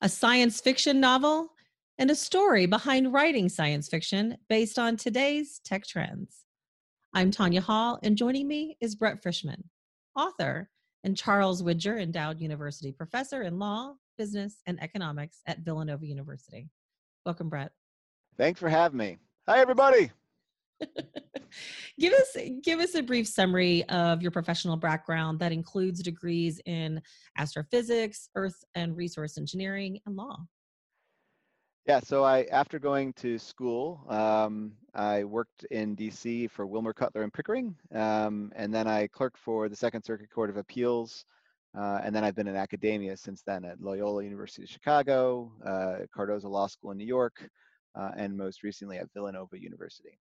a science fiction novel, and a story behind writing science fiction based on today's tech trends. I'm Tanya Hall, and joining me is Brett Frischmann, author and Charles Widger Endowed University professor in law, business, and economics at Villanova University. Welcome, Brett. Thanks for having me. Hi, everybody. give us give us a brief summary of your professional background that includes degrees in astrophysics, earth and resource engineering, and law. Yeah, so I after going to school, um, I worked in D.C. for Wilmer Cutler and Pickering, um, and then I clerked for the Second Circuit Court of Appeals, uh, and then I've been in academia since then at Loyola University of Chicago, uh, Cardozo Law School in New York, uh, and most recently at Villanova University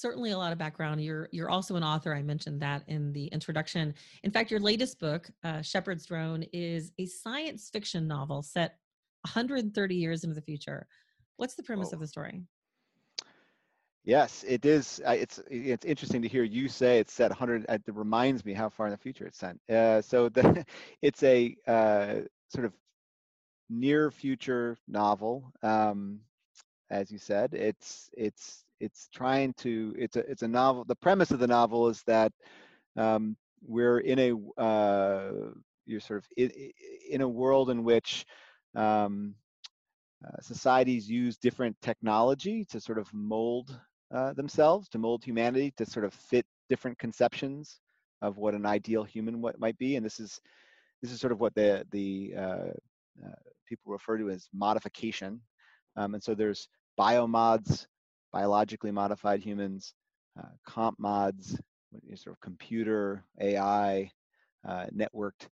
certainly a lot of background. You're you're also an author. I mentioned that in the introduction. In fact, your latest book, uh, Shepherd's Drone, is a science fiction novel set 130 years into the future. What's the premise oh. of the story? Yes, it is. It's it's interesting to hear you say it's set 100. It reminds me how far in the future it's set. Uh, so the it's a uh, sort of near future novel. Um, as you said, it's it's it's trying to it's a it's a novel. The premise of the novel is that um, we're in a uh, you're sort of in, in a world in which um, uh, societies use different technology to sort of mold uh, themselves, to mold humanity, to sort of fit different conceptions of what an ideal human might be. And this is this is sort of what the the uh, uh people refer to as modification. Um, and so there's biomods, biologically modified humans, uh, comp mods, sort of computer AI, uh, networked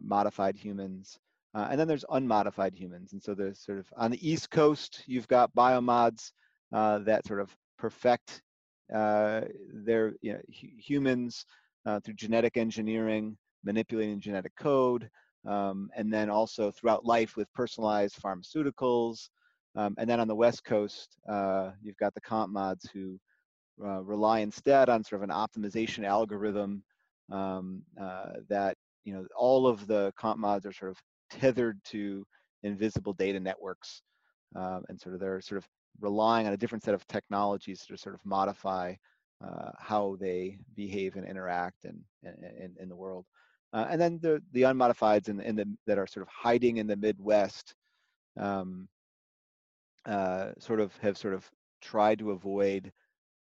modified humans, uh, and then there's unmodified humans. And so there's sort of on the East Coast, you've got biomods uh, that sort of perfect uh, their you know, humans uh, through genetic engineering, manipulating genetic code, um, and then also throughout life with personalized pharmaceuticals. Um, and then on the West Coast, uh, you've got the comp mods who uh, rely instead on sort of an optimization algorithm um, that you know all of the comp mods are sort of tethered to invisible data networks um, and sort of they're sort of relying on a different set of technologies to sort of modify uh, how they behave and interact in, in, in the world. Uh, and then the, the unmodifieds in the, that are sort of hiding in the Midwest um, uh, sort of have sort of tried to avoid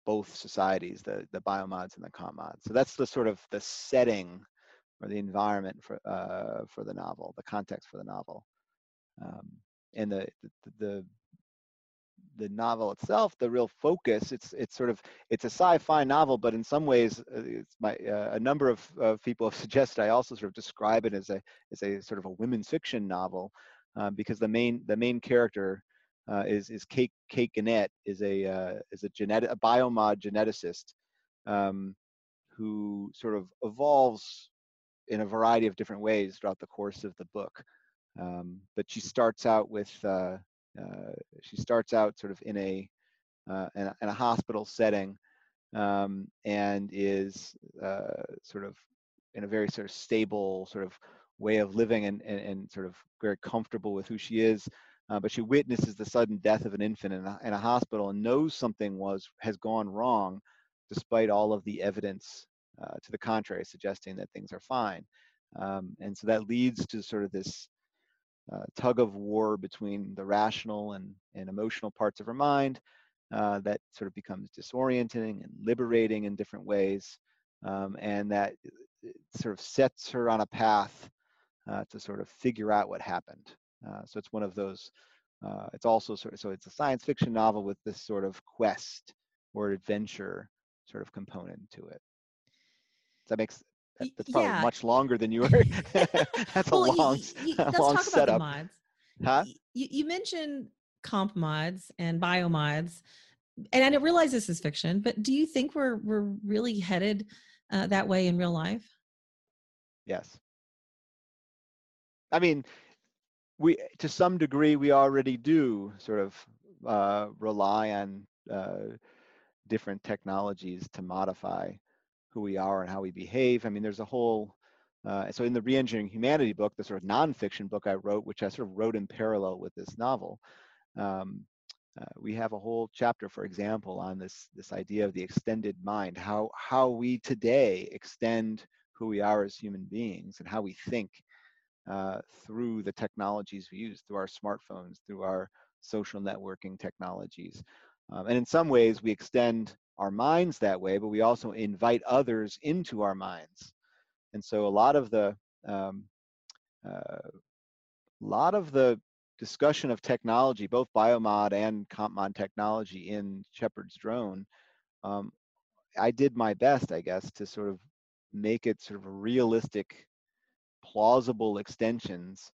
both societies, the, the biomods and the comp mods. So that's the sort of the setting or the environment for uh, for the novel, the context for the novel, um, and the, the the the novel itself, the real focus. It's it's sort of it's a sci-fi novel, but in some ways, uh, it's my uh, a number of, people have suggested I also sort of describe it as a as a sort of a women's fiction novel, um, because the main the main character uh, is is Kate Kate Gannett is a uh, is a genetic a biomod geneticist um, who sort of evolves in a variety of different ways throughout the course of the book. Um, but she starts out with uh, uh, she starts out sort of in a uh, in, a, in, a, hospital setting um, and is uh, sort of in a very sort of stable sort of way of living and, and, and sort of very comfortable with who she is. Uh, but she witnesses the sudden death of an infant in a, in a hospital and knows something was has gone wrong despite all of the evidence uh, to the contrary, suggesting that things are fine. Um, and so that leads to sort of this uh, tug of war between the rational and, and emotional parts of her mind uh, that sort of becomes disorienting and liberating in different ways. Um, and that sort of sets her on a path uh, to sort of figure out what happened. Uh, so it's one of those, uh, it's also sort of, so it's a science fiction novel with this sort of quest or adventure sort of component to it that makes that's probably yeah. much longer than you were. that's well, a long, you, you, let's long talk setup. About the mods. Huh? You, you mentioned comp mods and biomods, and I didn't realize this is fiction. But do you think we're we're really headed uh, that way in real life? Yes. I mean, we to some degree we already do sort of uh, rely on uh, different technologies to modify who we are and how we behave. I mean, there's a whole Uh, so in the Reengineering Humanity book, the sort of nonfiction book I wrote, which I sort of wrote in parallel with this novel, um, uh, we have a whole chapter, for example, on this this idea of the extended mind, how how we today extend who we are as human beings and how we think uh, through the technologies we use, through our smartphones, through our social networking technologies. Um, and in some ways, we extend our minds that way, but we also invite others into our minds. And so a lot of the um, uh, lot of the discussion of technology, both biomod and compmod technology in Shepherd's Drone, um, I did my best, I guess, to sort of make it sort of realistic, plausible extensions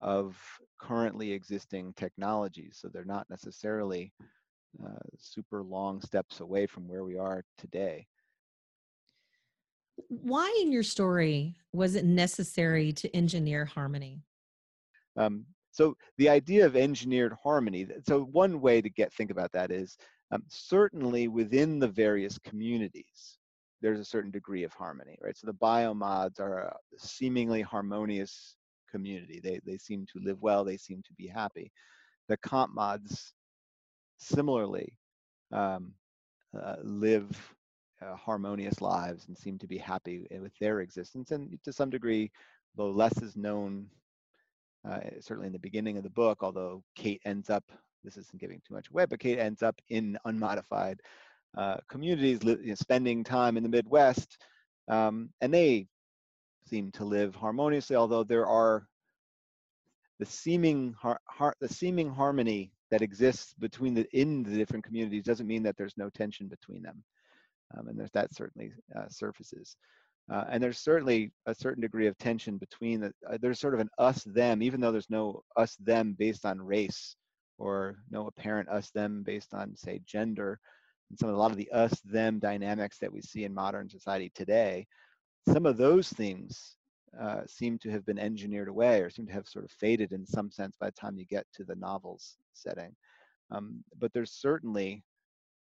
of currently existing technologies. So they're not necessarily uh, super long steps away from where we are today. Why in your story was it necessary to engineer harmony? Um, so the idea of engineered harmony, so one way to get think about that is um, certainly within the various communities, there's a certain degree of harmony, right? So the biomods are a seemingly harmonious community. They, they seem to live well, they seem to be happy. The comp mods similarly um, uh, live uh, harmonious lives and seem to be happy with their existence. And to some degree, though less is known, uh, certainly in the beginning of the book, although Kate ends up, this isn't giving too much away, but Kate ends up in unmodified uh, communities, you know, spending time in the Midwest, um, and they seem to live harmoniously, although there are the seeming har- har- the seeming harmony that exists between the in the different communities doesn't mean that there's no tension between them, um, and there's that certainly uh, surfaces. Uh, and there's certainly a certain degree of tension between the, uh, there's sort of an us them, even though there's no us them based on race or no apparent us them based on say gender. And some of a lot of the us them dynamics that we see in modern society today, some of those things uh, seem to have been engineered away or seem to have sort of faded in some sense by the time you get to the novel's setting. Um, but there's certainly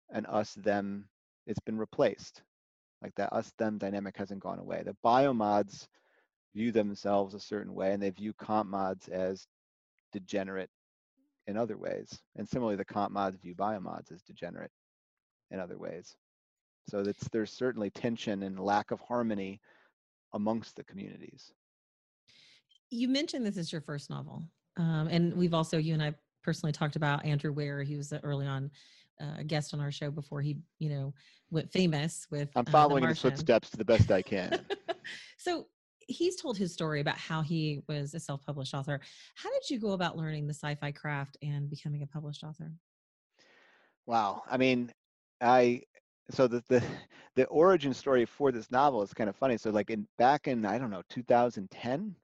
an us them, it's been replaced. Like that us them dynamic hasn't gone away. The biomods view themselves a certain way and they view comp mods as degenerate in other ways. And similarly, the comp mods view biomods as degenerate in other ways. So that's, there's certainly tension and lack of harmony amongst the communities. You mentioned this is your first novel. Um, and we've also, you and I personally talked about Andy Weir. He was early on uh, a guest on our show before he, you know, went famous with. I'm following uh, his footsteps to the best I can. so he's told his story about how he was a self-published author. How did you go about learning the sci-fi craft and becoming a published author? Wow. I mean, I so the, the the origin story for this novel is kind of funny. So like in back in I don't know 2010,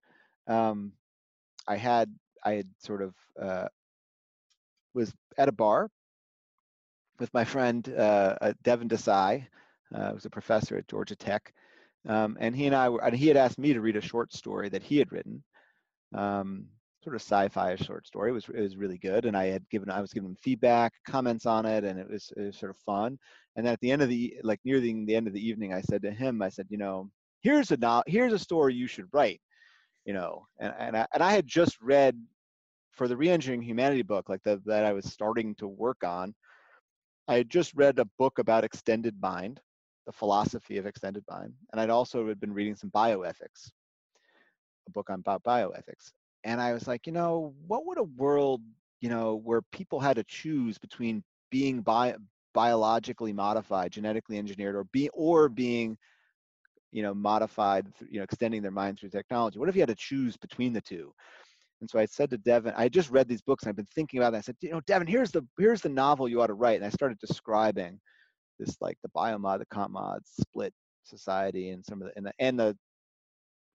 um, I had I had sort of uh, was at a bar with my friend uh, uh, Deven Desai, uh, who's a professor at Georgia Tech, um, and he and I were and he had asked me to read a short story that he had written. Um, sort of sci-fi short story. It was it was really good, and I had given I was giving him feedback, comments on it, and it was, it was sort of fun. And then at the end of the like near the, the end of the evening, I said to him, I said, you know, here's a here's a story you should write, you know. And and I, and I had just read for the Reengineering Humanity book, like the, that I was starting to work on. I had just read a book about extended mind, the philosophy of extended mind, and I'd also had been reading some bioethics, a book on about bioethics and I was like, you know, what would a world, you know, where people had to choose between being bi- biologically modified, genetically engineered, or be or being, you know, modified, you know, extending their mind through technology? What if you had to choose between the two? And so I said to Deven, I just read these books and I've been thinking about it. I said, you know, Deven, here's the here's the novel you ought to write. And I started describing this like the biomod, the comp mod split society and some of the and the and the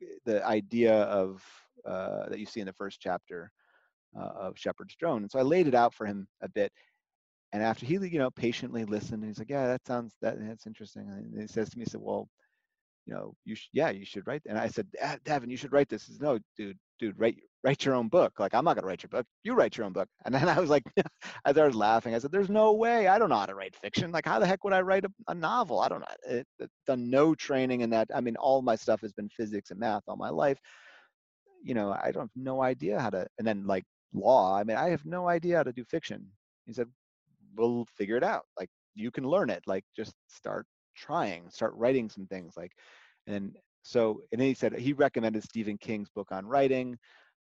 eh, the idea of uh, that you see in the first chapter uh, of Shepherd's Drone. And so I laid it out for him a bit. And after he, you know, patiently listened, he's like, "Yeah, that sounds that that's interesting." And he says to me, "He said, well, you know, you should, yeah, you should write." And I said, "Deven, you should write this." He says, "No, dude, dude, write write your own book. Like, I'm not to write your book. You write your own book. And then I was like, I started laughing. I said, there's no way. I don't know how to write fiction. Like, how the heck would I write a, a novel? I don't know. It, it, done no training in that. I mean, all my stuff has been physics and math all my life. You know, I don't have no idea how to, and then like law, I mean, I have no idea how to do fiction. He said, we'll figure it out. Like, you can learn it. Like, just start trying, start writing some things. Like, and so, and then he said, he recommended Stephen King's book on writing.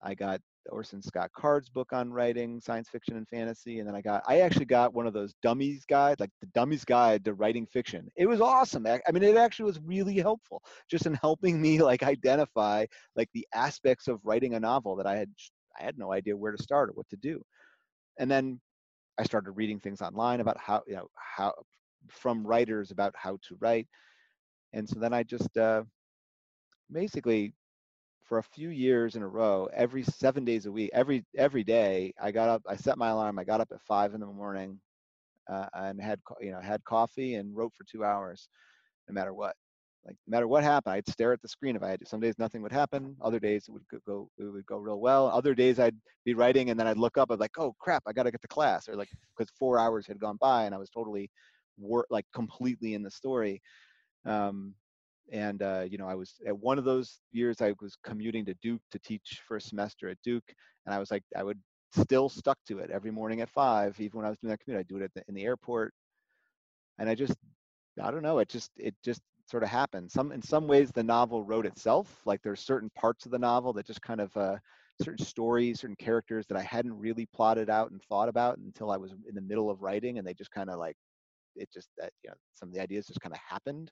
I got Orson Scott Card's book on writing science fiction and fantasy, and then I got I actually got one of those dummies guides, like the dummies guide to writing fiction. It was awesome. I mean, it actually was really helpful, just in helping me like identify like the aspects of writing a novel that I had I had no idea where to start or what to do. And then I started reading things online about how you know how from writers about how to write, and so then I just uh, basically for a few years in a row, every seven days a week, every every day, I got up, I set my alarm, I got up at five in the morning, uh, and had you know had coffee and wrote for two hours, no matter what. Like no matter what happened, I'd stare at the screen if I had to. Some days nothing would happen. Other days it would go it would go real well. Other days I'd be writing and then I'd look up. I'd like, oh crap, I got to get to class, or like because four hours had gone by and I was totally, wor- like completely in the story. Um, and uh, you know i was at one of those years i was commuting to duke to teach for a semester at duke and i was like i would still stuck to it every morning at five even when i was doing that commute i'd do it the, in the airport. And i just i don't know it just it just sort of happened. Some in some ways the novel wrote itself like there's certain parts of the novel that just kind of uh, certain stories certain characters that i hadn't really plotted out and thought about until i was in the middle of writing and they just kind of like it just that you know some of the ideas just kind of happened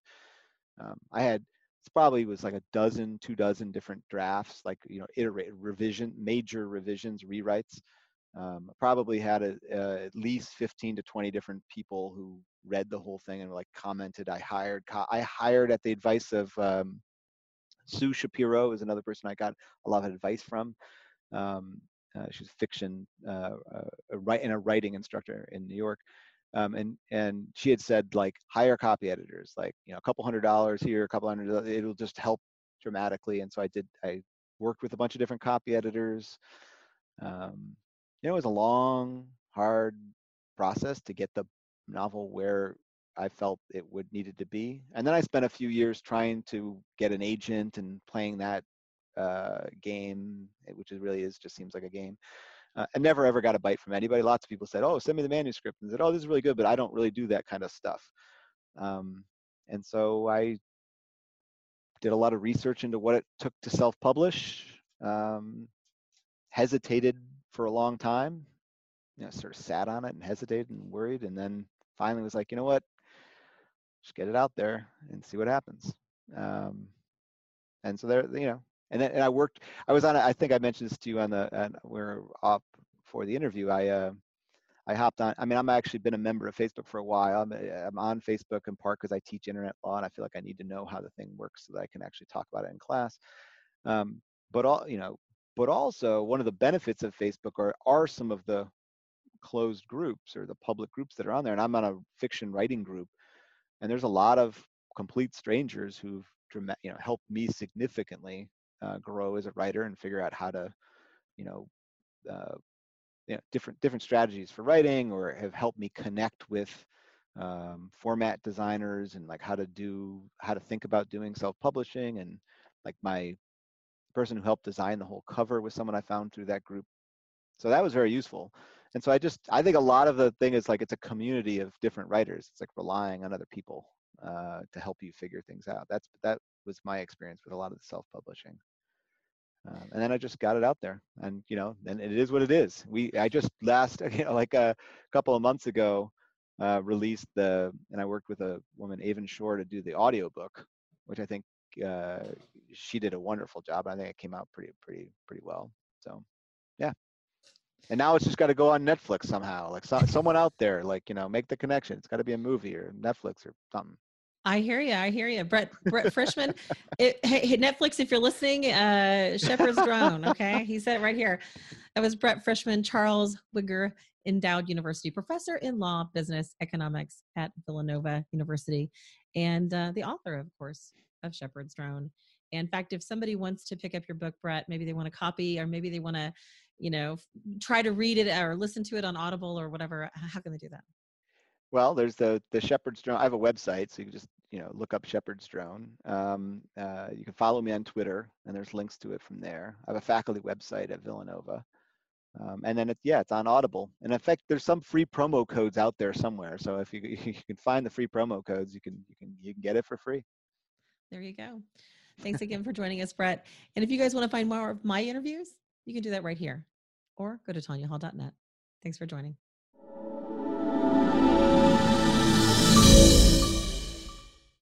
um, I had it's probably was like a dozen, two dozen different drafts, like you know, iterate revision, major revisions, rewrites. Um, probably had a, uh, at least 15 to 20 different people who read the whole thing and like commented. I hired I hired at the advice of um, Sue Shapiro is another person I got a lot of advice from. Um, uh, she's fiction uh, uh, a, and a writing instructor in New York um, and and she had said like hire copy editors like you know a couple hundred dollars here a couple hundred it'll just help dramatically and so i did i worked with a bunch of different copy editors um, you know it was a long hard process to get the novel where i felt it would needed to be and then i spent a few years trying to get an agent and playing that uh, game which is really is just seems like a game uh, I never ever got a bite from anybody. Lots of people said, "Oh, send me the manuscript," and said, "Oh, this is really good," but I don't really do that kind of stuff. Um, and so I did a lot of research into what it took to self-publish. Um, hesitated for a long time. You know, sort of sat on it and hesitated and worried, and then finally was like, you know what? Just get it out there and see what happens. Um, and so there, you know, and then and I worked. I was on. I think I mentioned this to you on the. And we are off for the interview. I uh, I hopped on. I mean, I'm actually been a member of Facebook for a while. I'm, I'm on Facebook in part because I teach internet law, and I feel like I need to know how the thing works so that I can actually talk about it in class. Um, but all you know, but also one of the benefits of Facebook are are some of the closed groups or the public groups that are on there. And I'm on a fiction writing group, and there's a lot of complete strangers who've you know helped me significantly uh, grow as a writer and figure out how to, you know, uh, you know, different different strategies for writing, or have helped me connect with um, format designers and like how to do how to think about doing self-publishing and like my person who helped design the whole cover was someone I found through that group. So that was very useful. And so I just I think a lot of the thing is like it's a community of different writers. It's like relying on other people uh, to help you figure things out. That's that was my experience with a lot of the self-publishing. Uh, and then I just got it out there, and you know, and it is what it is. We I just last you know like a couple of months ago uh, released the, and I worked with a woman, Avon Shore, to do the audiobook, which I think uh, she did a wonderful job. I think it came out pretty pretty pretty well. So yeah. And now it's just got to go on Netflix somehow. Like so, someone out there, like you know, make the connection. It's got to be a movie or Netflix or something. I hear you. I hear you, Brett. Brett Frischmann. It, hey, Netflix, if you're listening, uh, Shepherd's Drone. Okay, he said it right here. That was Brett Frischmann, Charles Widger, endowed university professor in law, business, economics at Villanova University, and uh, the author, of course, of Shepherd's Drone. In fact, if somebody wants to pick up your book, Brett, maybe they want a copy or maybe they want to, you know, try to read it or listen to it on Audible or whatever, how can they do that? Well, there's the the Shepherd's Drone. I have a website, so you can just you know look up Shepherd's Drone. Um, uh, you can follow me on Twitter, and there's links to it from there. I have a faculty website at Villanova, um, and then it's yeah, it's on Audible. And in fact, there's some free promo codes out there somewhere. So if you you can find the free promo codes, you can you can you can get it for free. There you go. Thanks again for joining us, Brett. And if you guys want to find more of my interviews, you can do that right here, or go to tanyahall.net. Thanks for joining.